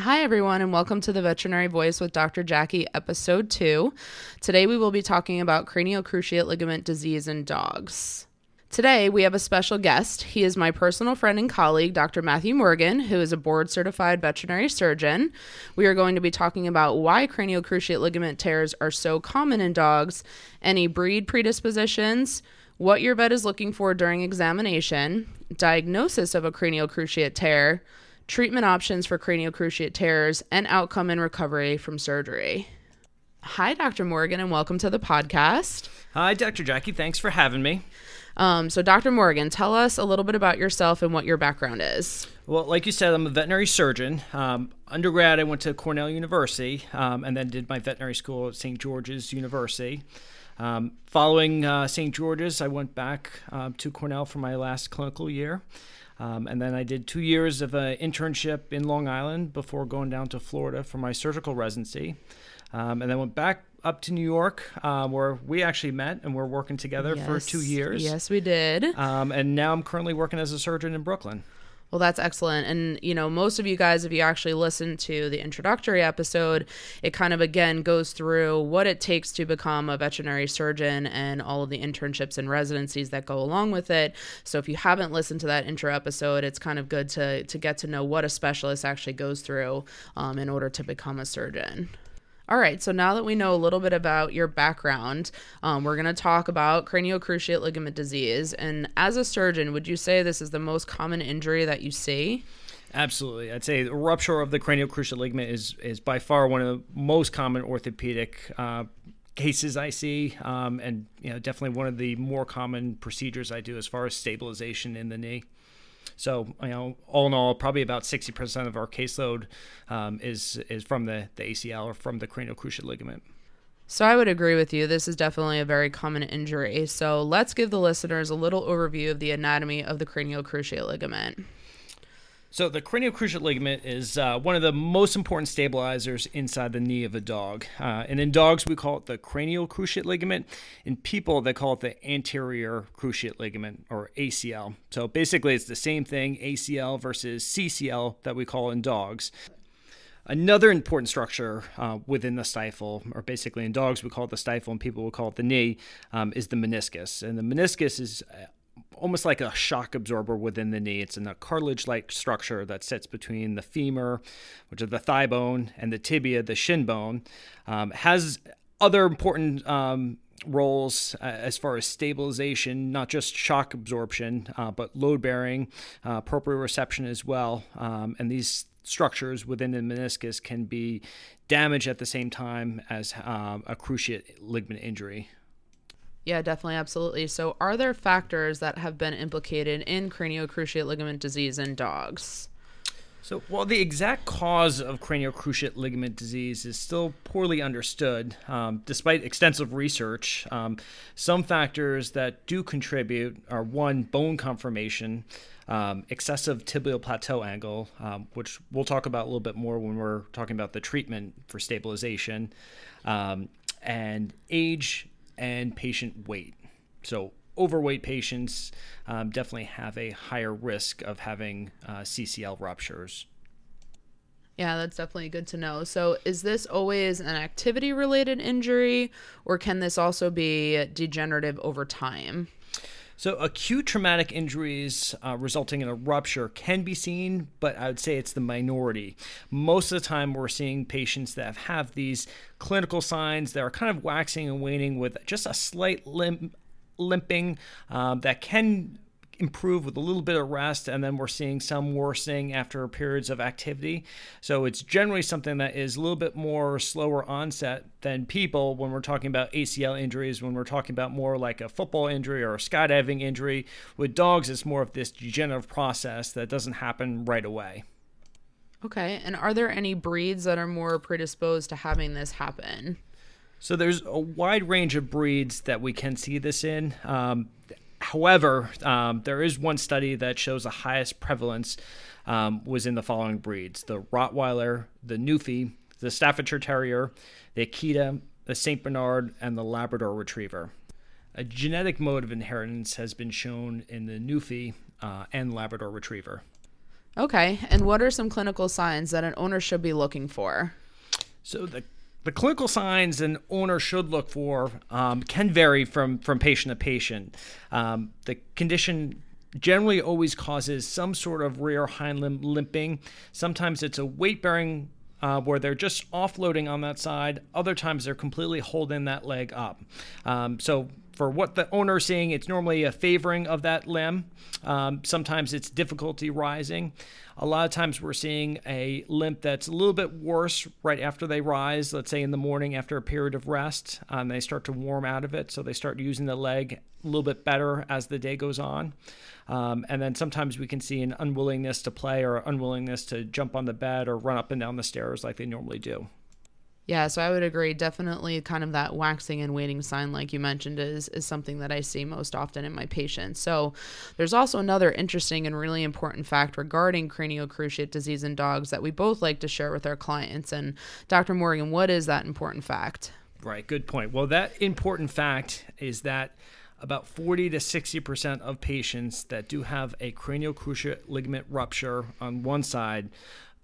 Hi, everyone, and welcome to the Veterinary Voice with Dr. Jackie, episode two. Today, we will be talking about cranial cruciate ligament disease in dogs. Today, we have a special guest. He is my personal friend and colleague, Dr. Matthew Morgan, who is a board certified veterinary surgeon. We are going to be talking about why cranial cruciate ligament tears are so common in dogs, any breed predispositions, what your vet is looking for during examination, diagnosis of a cranial cruciate tear treatment options for cranial cruciate tears, and outcome and recovery from surgery. Hi, Dr. Morgan, and welcome to the podcast. Hi, Dr. Jackie. Thanks for having me. Um, so, Dr. Morgan, tell us a little bit about yourself and what your background is. Well, like you said, I'm a veterinary surgeon. Um, undergrad, I went to Cornell University um, and then did my veterinary school at St. George's University. Um, following uh, St. George's, I went back uh, to Cornell for my last clinical year. Um, and then I did two years of an internship in Long Island before going down to Florida for my surgical residency. Um, and then went back up to New York, uh, where we actually met and we're working together yes. for two years. Yes, we did. Um, and now I'm currently working as a surgeon in Brooklyn. Well, that's excellent. And, you know, most of you guys, if you actually listen to the introductory episode, it kind of again goes through what it takes to become a veterinary surgeon and all of the internships and residencies that go along with it. So if you haven't listened to that intro episode, it's kind of good to, to get to know what a specialist actually goes through um, in order to become a surgeon. All right, so now that we know a little bit about your background, um, we're going to talk about cranial cruciate ligament disease. And as a surgeon, would you say this is the most common injury that you see? Absolutely, I'd say the rupture of the cranial cruciate ligament is is by far one of the most common orthopedic uh, cases I see, um, and you know definitely one of the more common procedures I do as far as stabilization in the knee. So, you know, all in all, probably about 60% of our caseload um, is is from the, the ACL or from the cranial cruciate ligament. So I would agree with you. This is definitely a very common injury. So let's give the listeners a little overview of the anatomy of the cranial cruciate ligament. So the cranial cruciate ligament is uh, one of the most important stabilizers inside the knee of a dog. Uh, and in dogs, we call it the cranial cruciate ligament. In people, they call it the anterior cruciate ligament or ACL. So basically, it's the same thing, ACL versus CCL that we call in dogs. Another important structure uh, within the stifle, or basically in dogs we call it the stifle and people will call it the knee, um, is the meniscus. And the meniscus is almost like a shock absorber within the knee. It's in a cartilage like structure that sits between the femur, which is the thigh bone, and the tibia, the shin bone. Um, has other important um, roles uh, as far as stabilization, not just shock absorption, uh, but load bearing, uh, proprioception as well. Um, and these structures within the meniscus can be damaged at the same time as um, a cruciate ligament injury. Yeah, definitely, absolutely. So, are there factors that have been implicated in craniocruciate ligament disease in dogs? So, while the exact cause of cranial cruciate ligament disease is still poorly understood, um, despite extensive research, um, some factors that do contribute are one, bone conformation, um, excessive tibial plateau angle, um, which we'll talk about a little bit more when we're talking about the treatment for stabilization, um, and age and patient weight. So, overweight patients um, definitely have a higher risk of having uh, CCL ruptures. Yeah, that's definitely good to know. So, is this always an activity related injury, or can this also be degenerative over time? So, acute traumatic injuries uh, resulting in a rupture can be seen, but I would say it's the minority. Most of the time, we're seeing patients that have these clinical signs that are kind of waxing and waning with just a slight limp, limping um, that can improve with a little bit of rest, and then we're seeing some worsening after periods of activity. So it's generally something that is a little bit more slower onset than people when we're talking about ACL injuries, when we're talking about more like a football injury or a skydiving injury. With dogs, it's more of this degenerative process that doesn't happen right away. Okay, and are there any breeds that are more predisposed to having this happen? So there's a wide range of breeds that we can see this in. Um, However, um, there is one study that shows the highest prevalence um, was in the following breeds the Rottweiler, the Newfie, the Staffordshire Terrier, the Akita, the St. Bernard, and the Labrador Retriever. A genetic mode of inheritance has been shown in the Newfie uh, and Labrador Retriever. Okay. And what are some clinical signs that an owner should be looking for? So the the clinical signs an owner should look for um, can vary from from patient to patient. Um, the condition generally always causes some sort of rear hind limb limping. Sometimes it's a weight bearing uh, where they're just offloading on that side. Other times they're completely holding that leg up. Um, so for what the owner is seeing, it's normally a favoring of that limb. Um, sometimes it's difficulty rising. A lot of times we're seeing a limp that's a little bit worse right after they rise, let's say in the morning after a period of rest. Um, they start to warm out of it, so they start using the leg a little bit better as the day goes on. Um, and then sometimes we can see an unwillingness to play or unwillingness to jump on the bed or run up and down the stairs like they normally do. Yeah, so I would agree. Definitely, kind of that waxing and waning sign, like you mentioned, is is something that I see most often in my patients. So, there's also another interesting and really important fact regarding cranial cruciate disease in dogs that we both like to share with our clients. And Dr. Morgan, what is that important fact? Right, good point. Well, that important fact is that about 40 to 60% of patients that do have a cranial cruciate ligament rupture on one side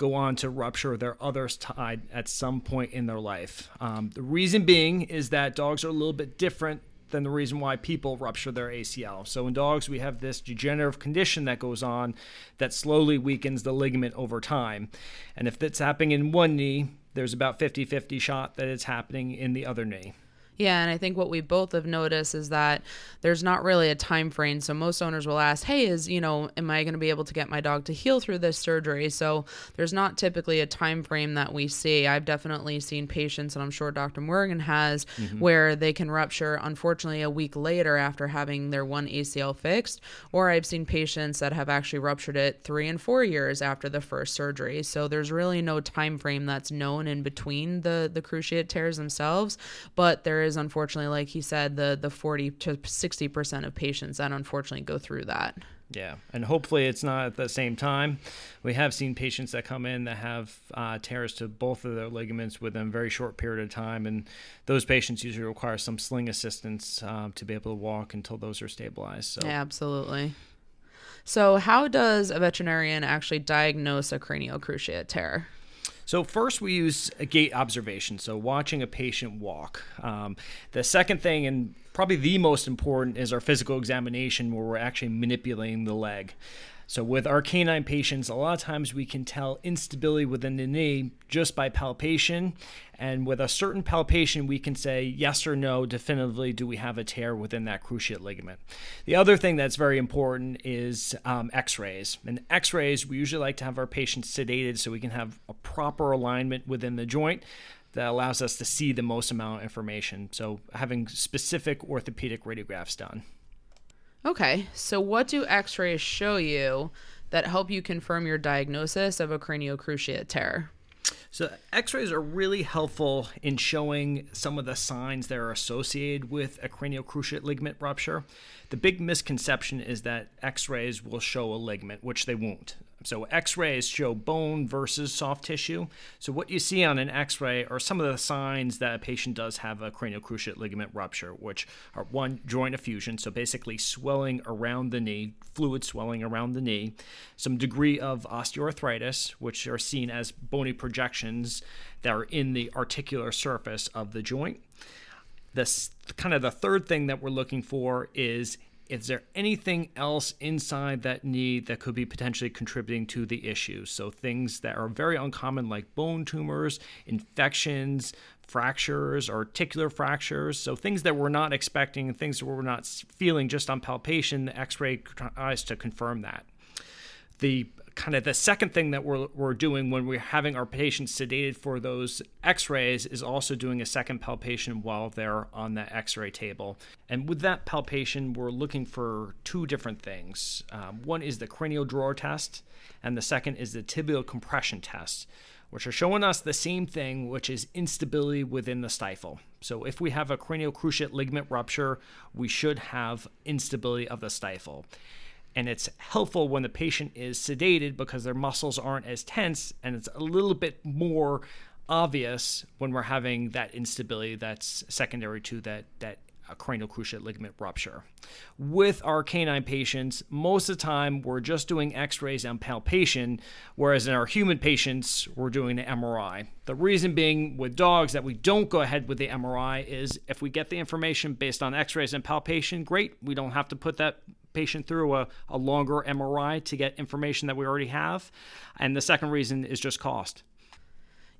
go on to rupture their other side at some point in their life. Um, the reason being is that dogs are a little bit different than the reason why people rupture their ACL. So in dogs, we have this degenerative condition that goes on that slowly weakens the ligament over time. And if that's happening in one knee, there's about 50 50 shot that it's happening in the other knee. Yeah, and I think what we both have noticed is that there's not really a time frame. So most owners will ask, "Hey, is you know, am I going to be able to get my dog to heal through this surgery?" So there's not typically a time frame that we see. I've definitely seen patients, and I'm sure Dr. Morgan has, mm-hmm. where they can rupture, unfortunately, a week later after having their one ACL fixed, or I've seen patients that have actually ruptured it three and four years after the first surgery. So there's really no time frame that's known in between the the cruciate tears themselves, but there is is unfortunately, like he said, the the forty to sixty percent of patients that unfortunately go through that. Yeah, and hopefully it's not at the same time. We have seen patients that come in that have uh, tears to both of their ligaments within a very short period of time, and those patients usually require some sling assistance uh, to be able to walk until those are stabilized. So yeah, absolutely. So, how does a veterinarian actually diagnose a cranial cruciate tear? So, first we use a gait observation, so watching a patient walk. Um, the second thing, and probably the most important, is our physical examination where we're actually manipulating the leg. So, with our canine patients, a lot of times we can tell instability within the knee just by palpation. And with a certain palpation, we can say yes or no definitively do we have a tear within that cruciate ligament. The other thing that's very important is um, x rays. And x rays, we usually like to have our patients sedated so we can have a proper alignment within the joint that allows us to see the most amount of information. So, having specific orthopedic radiographs done. Okay, so what do x rays show you that help you confirm your diagnosis of a craniocruciate tear? So, x rays are really helpful in showing some of the signs that are associated with a craniocruciate ligament rupture. The big misconception is that x rays will show a ligament, which they won't. So X-rays show bone versus soft tissue. So what you see on an X-ray are some of the signs that a patient does have a cranial cruciate ligament rupture, which are one joint effusion, so basically swelling around the knee, fluid swelling around the knee, some degree of osteoarthritis, which are seen as bony projections that are in the articular surface of the joint. This kind of the third thing that we're looking for is is there anything else inside that knee that could be potentially contributing to the issue? So, things that are very uncommon, like bone tumors, infections, fractures, articular fractures. So, things that we're not expecting, things that we're not feeling just on palpation, the x ray tries to confirm that. The kind of the second thing that we're, we're doing when we're having our patients sedated for those x-rays is also doing a second palpation while they're on the x-ray table. And with that palpation we're looking for two different things. Um, one is the cranial drawer test and the second is the tibial compression test which are showing us the same thing, which is instability within the stifle. So, if we have a cranial cruciate ligament rupture, we should have instability of the stifle and it's helpful when the patient is sedated because their muscles aren't as tense and it's a little bit more obvious when we're having that instability that's secondary to that that a cranial cruciate ligament rupture. With our canine patients, most of the time we're just doing x rays and palpation, whereas in our human patients, we're doing an MRI. The reason being with dogs that we don't go ahead with the MRI is if we get the information based on x rays and palpation, great, we don't have to put that patient through a, a longer MRI to get information that we already have. And the second reason is just cost.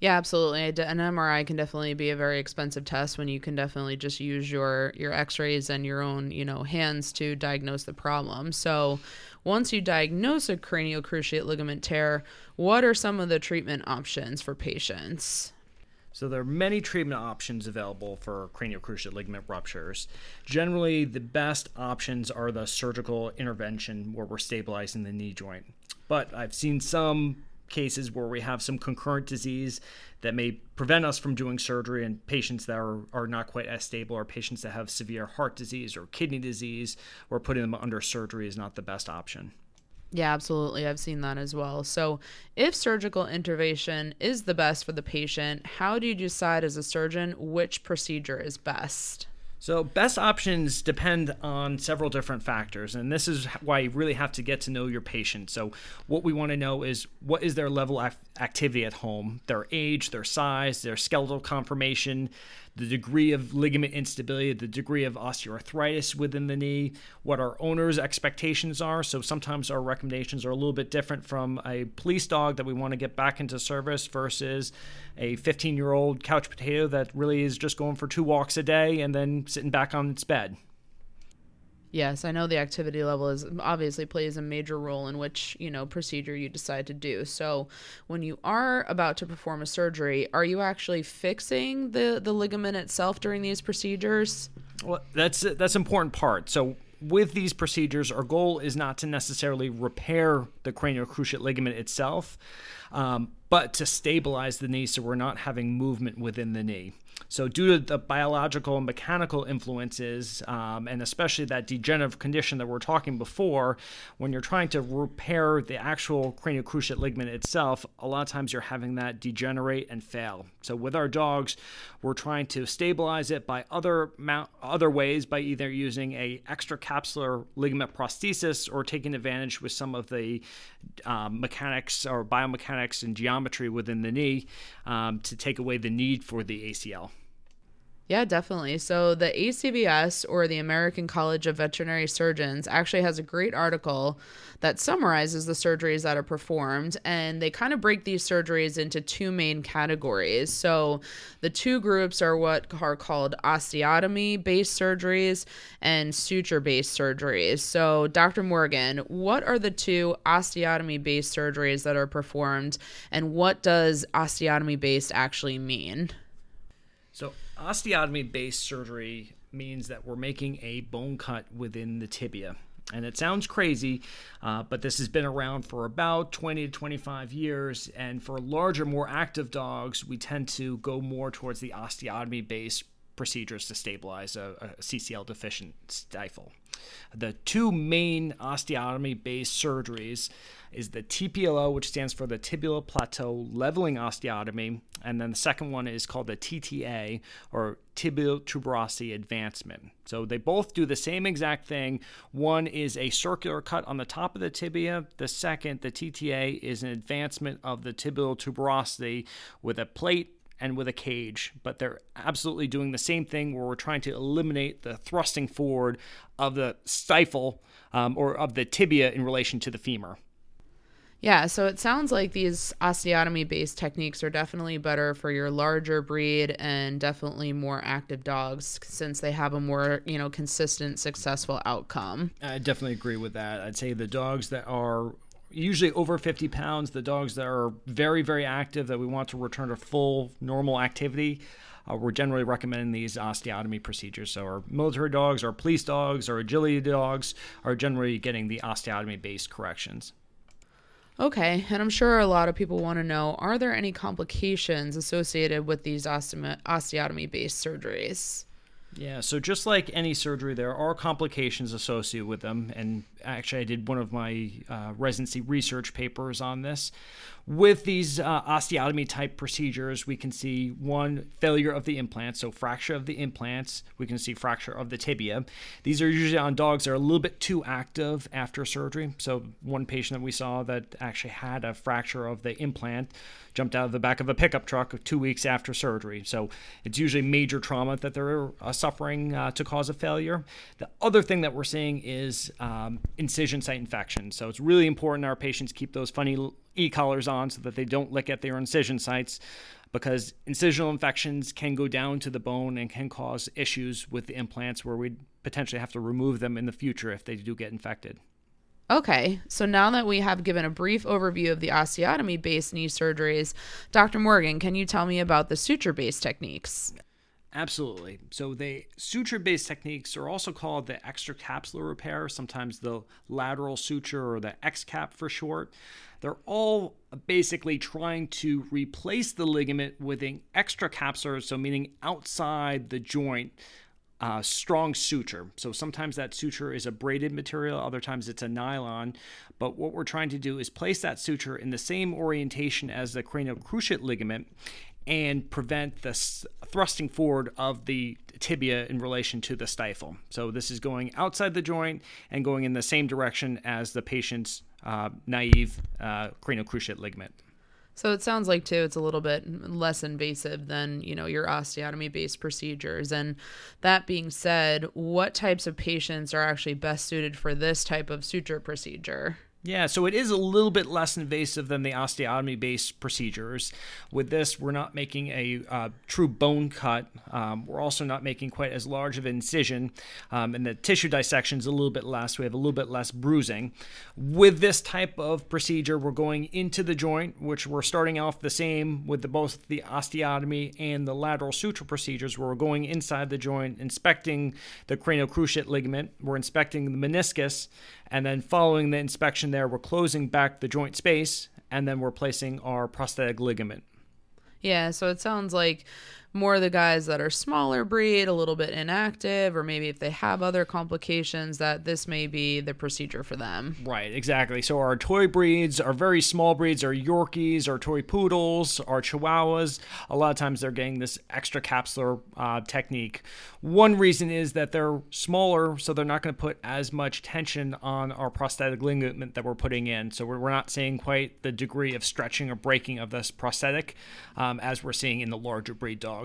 Yeah, absolutely. An MRI can definitely be a very expensive test when you can definitely just use your your X-rays and your own, you know, hands to diagnose the problem. So, once you diagnose a cranial cruciate ligament tear, what are some of the treatment options for patients? So there are many treatment options available for cranial cruciate ligament ruptures. Generally, the best options are the surgical intervention where we're stabilizing the knee joint. But I've seen some cases where we have some concurrent disease that may prevent us from doing surgery and patients that are, are not quite as stable or patients that have severe heart disease or kidney disease or putting them under surgery is not the best option. Yeah, absolutely. I've seen that as well. So, if surgical intervention is the best for the patient, how do you decide as a surgeon which procedure is best? So, best options depend on several different factors, and this is why you really have to get to know your patient. So, what we want to know is what is their level of activity at home, their age, their size, their skeletal conformation, the degree of ligament instability, the degree of osteoarthritis within the knee, what our owner's expectations are. So sometimes our recommendations are a little bit different from a police dog that we want to get back into service versus a 15 year old couch potato that really is just going for two walks a day and then sitting back on its bed. Yes, I know the activity level is obviously plays a major role in which, you know, procedure you decide to do. So, when you are about to perform a surgery, are you actually fixing the the ligament itself during these procedures? Well, that's that's important part. So, with these procedures, our goal is not to necessarily repair the cranial cruciate ligament itself, um, but to stabilize the knee so we're not having movement within the knee. So, due to the biological and mechanical influences, um, and especially that degenerative condition that we're talking before, when you're trying to repair the actual cranial cruciate ligament itself, a lot of times you're having that degenerate and fail. So, with our dogs, we're trying to stabilize it by other mount, other ways, by either using a extracapsular ligament prosthesis or taking advantage with some of the um, mechanics or biomechanics and geometry within the knee um, to take away the need for the ACL. Yeah, definitely. So, the ACVS or the American College of Veterinary Surgeons actually has a great article that summarizes the surgeries that are performed, and they kind of break these surgeries into two main categories. So, the two groups are what are called osteotomy based surgeries and suture based surgeries. So, Dr. Morgan, what are the two osteotomy based surgeries that are performed, and what does osteotomy based actually mean? So, osteotomy based surgery means that we're making a bone cut within the tibia. And it sounds crazy, uh, but this has been around for about 20 to 25 years. And for larger, more active dogs, we tend to go more towards the osteotomy based procedures to stabilize a, a CCL deficient stifle. The two main osteotomy based surgeries is the TPLO, which stands for the tibial plateau leveling osteotomy, and then the second one is called the TTA or tibial tuberosity advancement. So they both do the same exact thing. One is a circular cut on the top of the tibia. The second, the TTA, is an advancement of the tibial tuberosity with a plate and with a cage, but they're absolutely doing the same thing where we're trying to eliminate the thrusting forward of the stifle um, or of the tibia in relation to the femur. Yeah, so it sounds like these osteotomy based techniques are definitely better for your larger breed and definitely more active dogs since they have a more, you know, consistent successful outcome. I definitely agree with that. I'd say the dogs that are usually over 50 pounds, the dogs that are very, very active that we want to return to full normal activity. Uh, we're generally recommending these osteotomy procedures. So, our military dogs, our police dogs, our agility dogs are generally getting the osteotomy based corrections. Okay, and I'm sure a lot of people want to know are there any complications associated with these osteotomy based surgeries? Yeah, so just like any surgery, there are complications associated with them. And actually, I did one of my uh, residency research papers on this. With these uh, osteotomy type procedures, we can see one failure of the implant, so fracture of the implants. We can see fracture of the tibia. These are usually on dogs that are a little bit too active after surgery. So, one patient that we saw that actually had a fracture of the implant jumped out of the back of a pickup truck two weeks after surgery. So, it's usually major trauma that they're suffering uh, to cause a failure. The other thing that we're seeing is um, incision site infection. So, it's really important our patients keep those funny e-collars on so that they don't lick at their incision sites because incisional infections can go down to the bone and can cause issues with the implants where we'd potentially have to remove them in the future if they do get infected. Okay, so now that we have given a brief overview of the osteotomy based knee surgeries, Dr. Morgan, can you tell me about the suture based techniques? Absolutely. So the suture-based techniques are also called the extracapsular repair, sometimes the lateral suture or the X-cap for short. They're all basically trying to replace the ligament with an extracapsular, so meaning outside the joint, uh, strong suture. So sometimes that suture is a braided material, other times it's a nylon. But what we're trying to do is place that suture in the same orientation as the cranial cruciate ligament and prevent the thrusting forward of the tibia in relation to the stifle. So this is going outside the joint and going in the same direction as the patient's uh, naive uh, ligament. So it sounds like too it's a little bit less invasive than, you know, your osteotomy based procedures. And that being said, what types of patients are actually best suited for this type of suture procedure? Yeah, so it is a little bit less invasive than the osteotomy based procedures. With this, we're not making a uh, true bone cut. Um, we're also not making quite as large of an incision, um, and the tissue dissection is a little bit less. We have a little bit less bruising. With this type of procedure, we're going into the joint, which we're starting off the same with the, both the osteotomy and the lateral suture procedures, where we're going inside the joint, inspecting the cranial cruciate ligament, we're inspecting the meniscus, and then following the inspection there, we're closing back the joint space and then we're placing our prosthetic ligament. Yeah, so it sounds like more of the guys that are smaller breed, a little bit inactive, or maybe if they have other complications, that this may be the procedure for them. Right, exactly. So our toy breeds, our very small breeds, our Yorkies, our toy poodles, our Chihuahuas, a lot of times they're getting this extracapsular uh, technique. One reason is that they're smaller, so they're not going to put as much tension on our prosthetic ligament that we're putting in. So we're, we're not seeing quite the degree of stretching or breaking of this prosthetic um, as we're seeing in the larger breed dogs.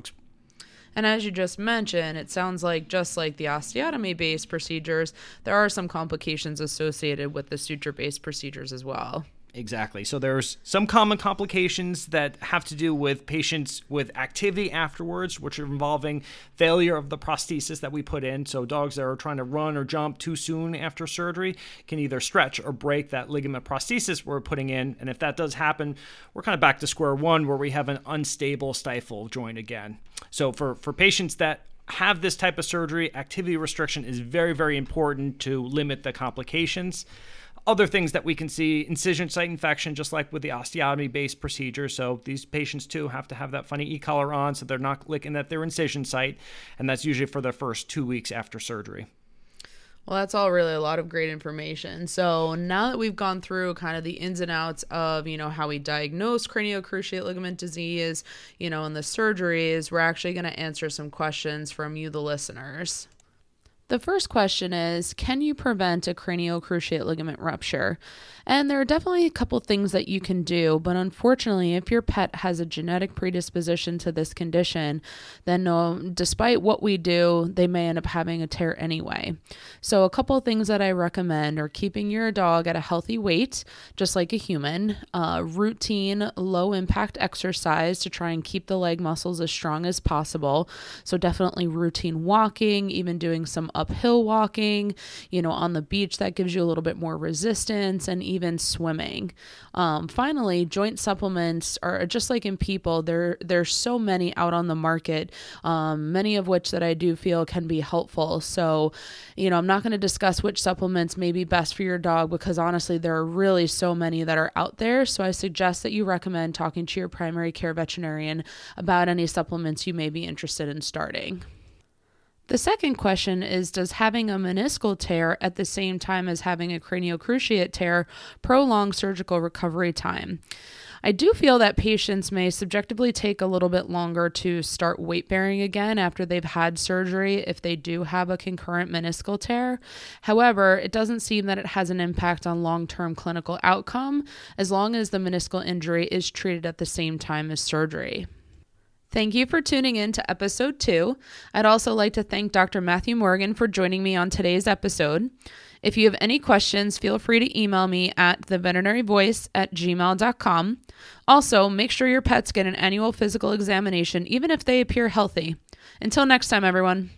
And as you just mentioned, it sounds like just like the osteotomy based procedures, there are some complications associated with the suture based procedures as well. Exactly. So there's some common complications that have to do with patients with activity afterwards, which are involving failure of the prosthesis that we put in. So dogs that are trying to run or jump too soon after surgery can either stretch or break that ligament prosthesis we're putting in. And if that does happen, we're kind of back to square one where we have an unstable stifle joint again. So for, for patients that have this type of surgery, activity restriction is very, very important to limit the complications other things that we can see incision site infection, just like with the osteotomy based procedure. So these patients too have to have that funny e collar on so they're not licking at their incision site. And that's usually for the first two weeks after surgery. Well, that's all really a lot of great information. So now that we've gone through kind of the ins and outs of, you know, how we diagnose cranio-cruciate ligament disease, you know, and the surgeries, we're actually going to answer some questions from you, the listeners. The first question is Can you prevent a cranial cruciate ligament rupture? And there are definitely a couple things that you can do, but unfortunately, if your pet has a genetic predisposition to this condition, then no, despite what we do, they may end up having a tear anyway. So, a couple things that I recommend are keeping your dog at a healthy weight, just like a human, uh, routine, low impact exercise to try and keep the leg muscles as strong as possible. So, definitely routine walking, even doing some uphill walking, you know, on the beach that gives you a little bit more resistance and even swimming. Um, finally, joint supplements are just like in people. There, there's so many out on the market, um, many of which that I do feel can be helpful. So, you know, I'm not going to discuss which supplements may be best for your dog because honestly, there are really so many that are out there. So I suggest that you recommend talking to your primary care veterinarian about any supplements you may be interested in starting. The second question is Does having a meniscal tear at the same time as having a cranial cruciate tear prolong surgical recovery time? I do feel that patients may subjectively take a little bit longer to start weight bearing again after they've had surgery if they do have a concurrent meniscal tear. However, it doesn't seem that it has an impact on long term clinical outcome as long as the meniscal injury is treated at the same time as surgery. Thank you for tuning in to episode two. I'd also like to thank Dr. Matthew Morgan for joining me on today's episode. If you have any questions, feel free to email me at theveterinaryvoice at gmail.com. Also, make sure your pets get an annual physical examination, even if they appear healthy. Until next time, everyone.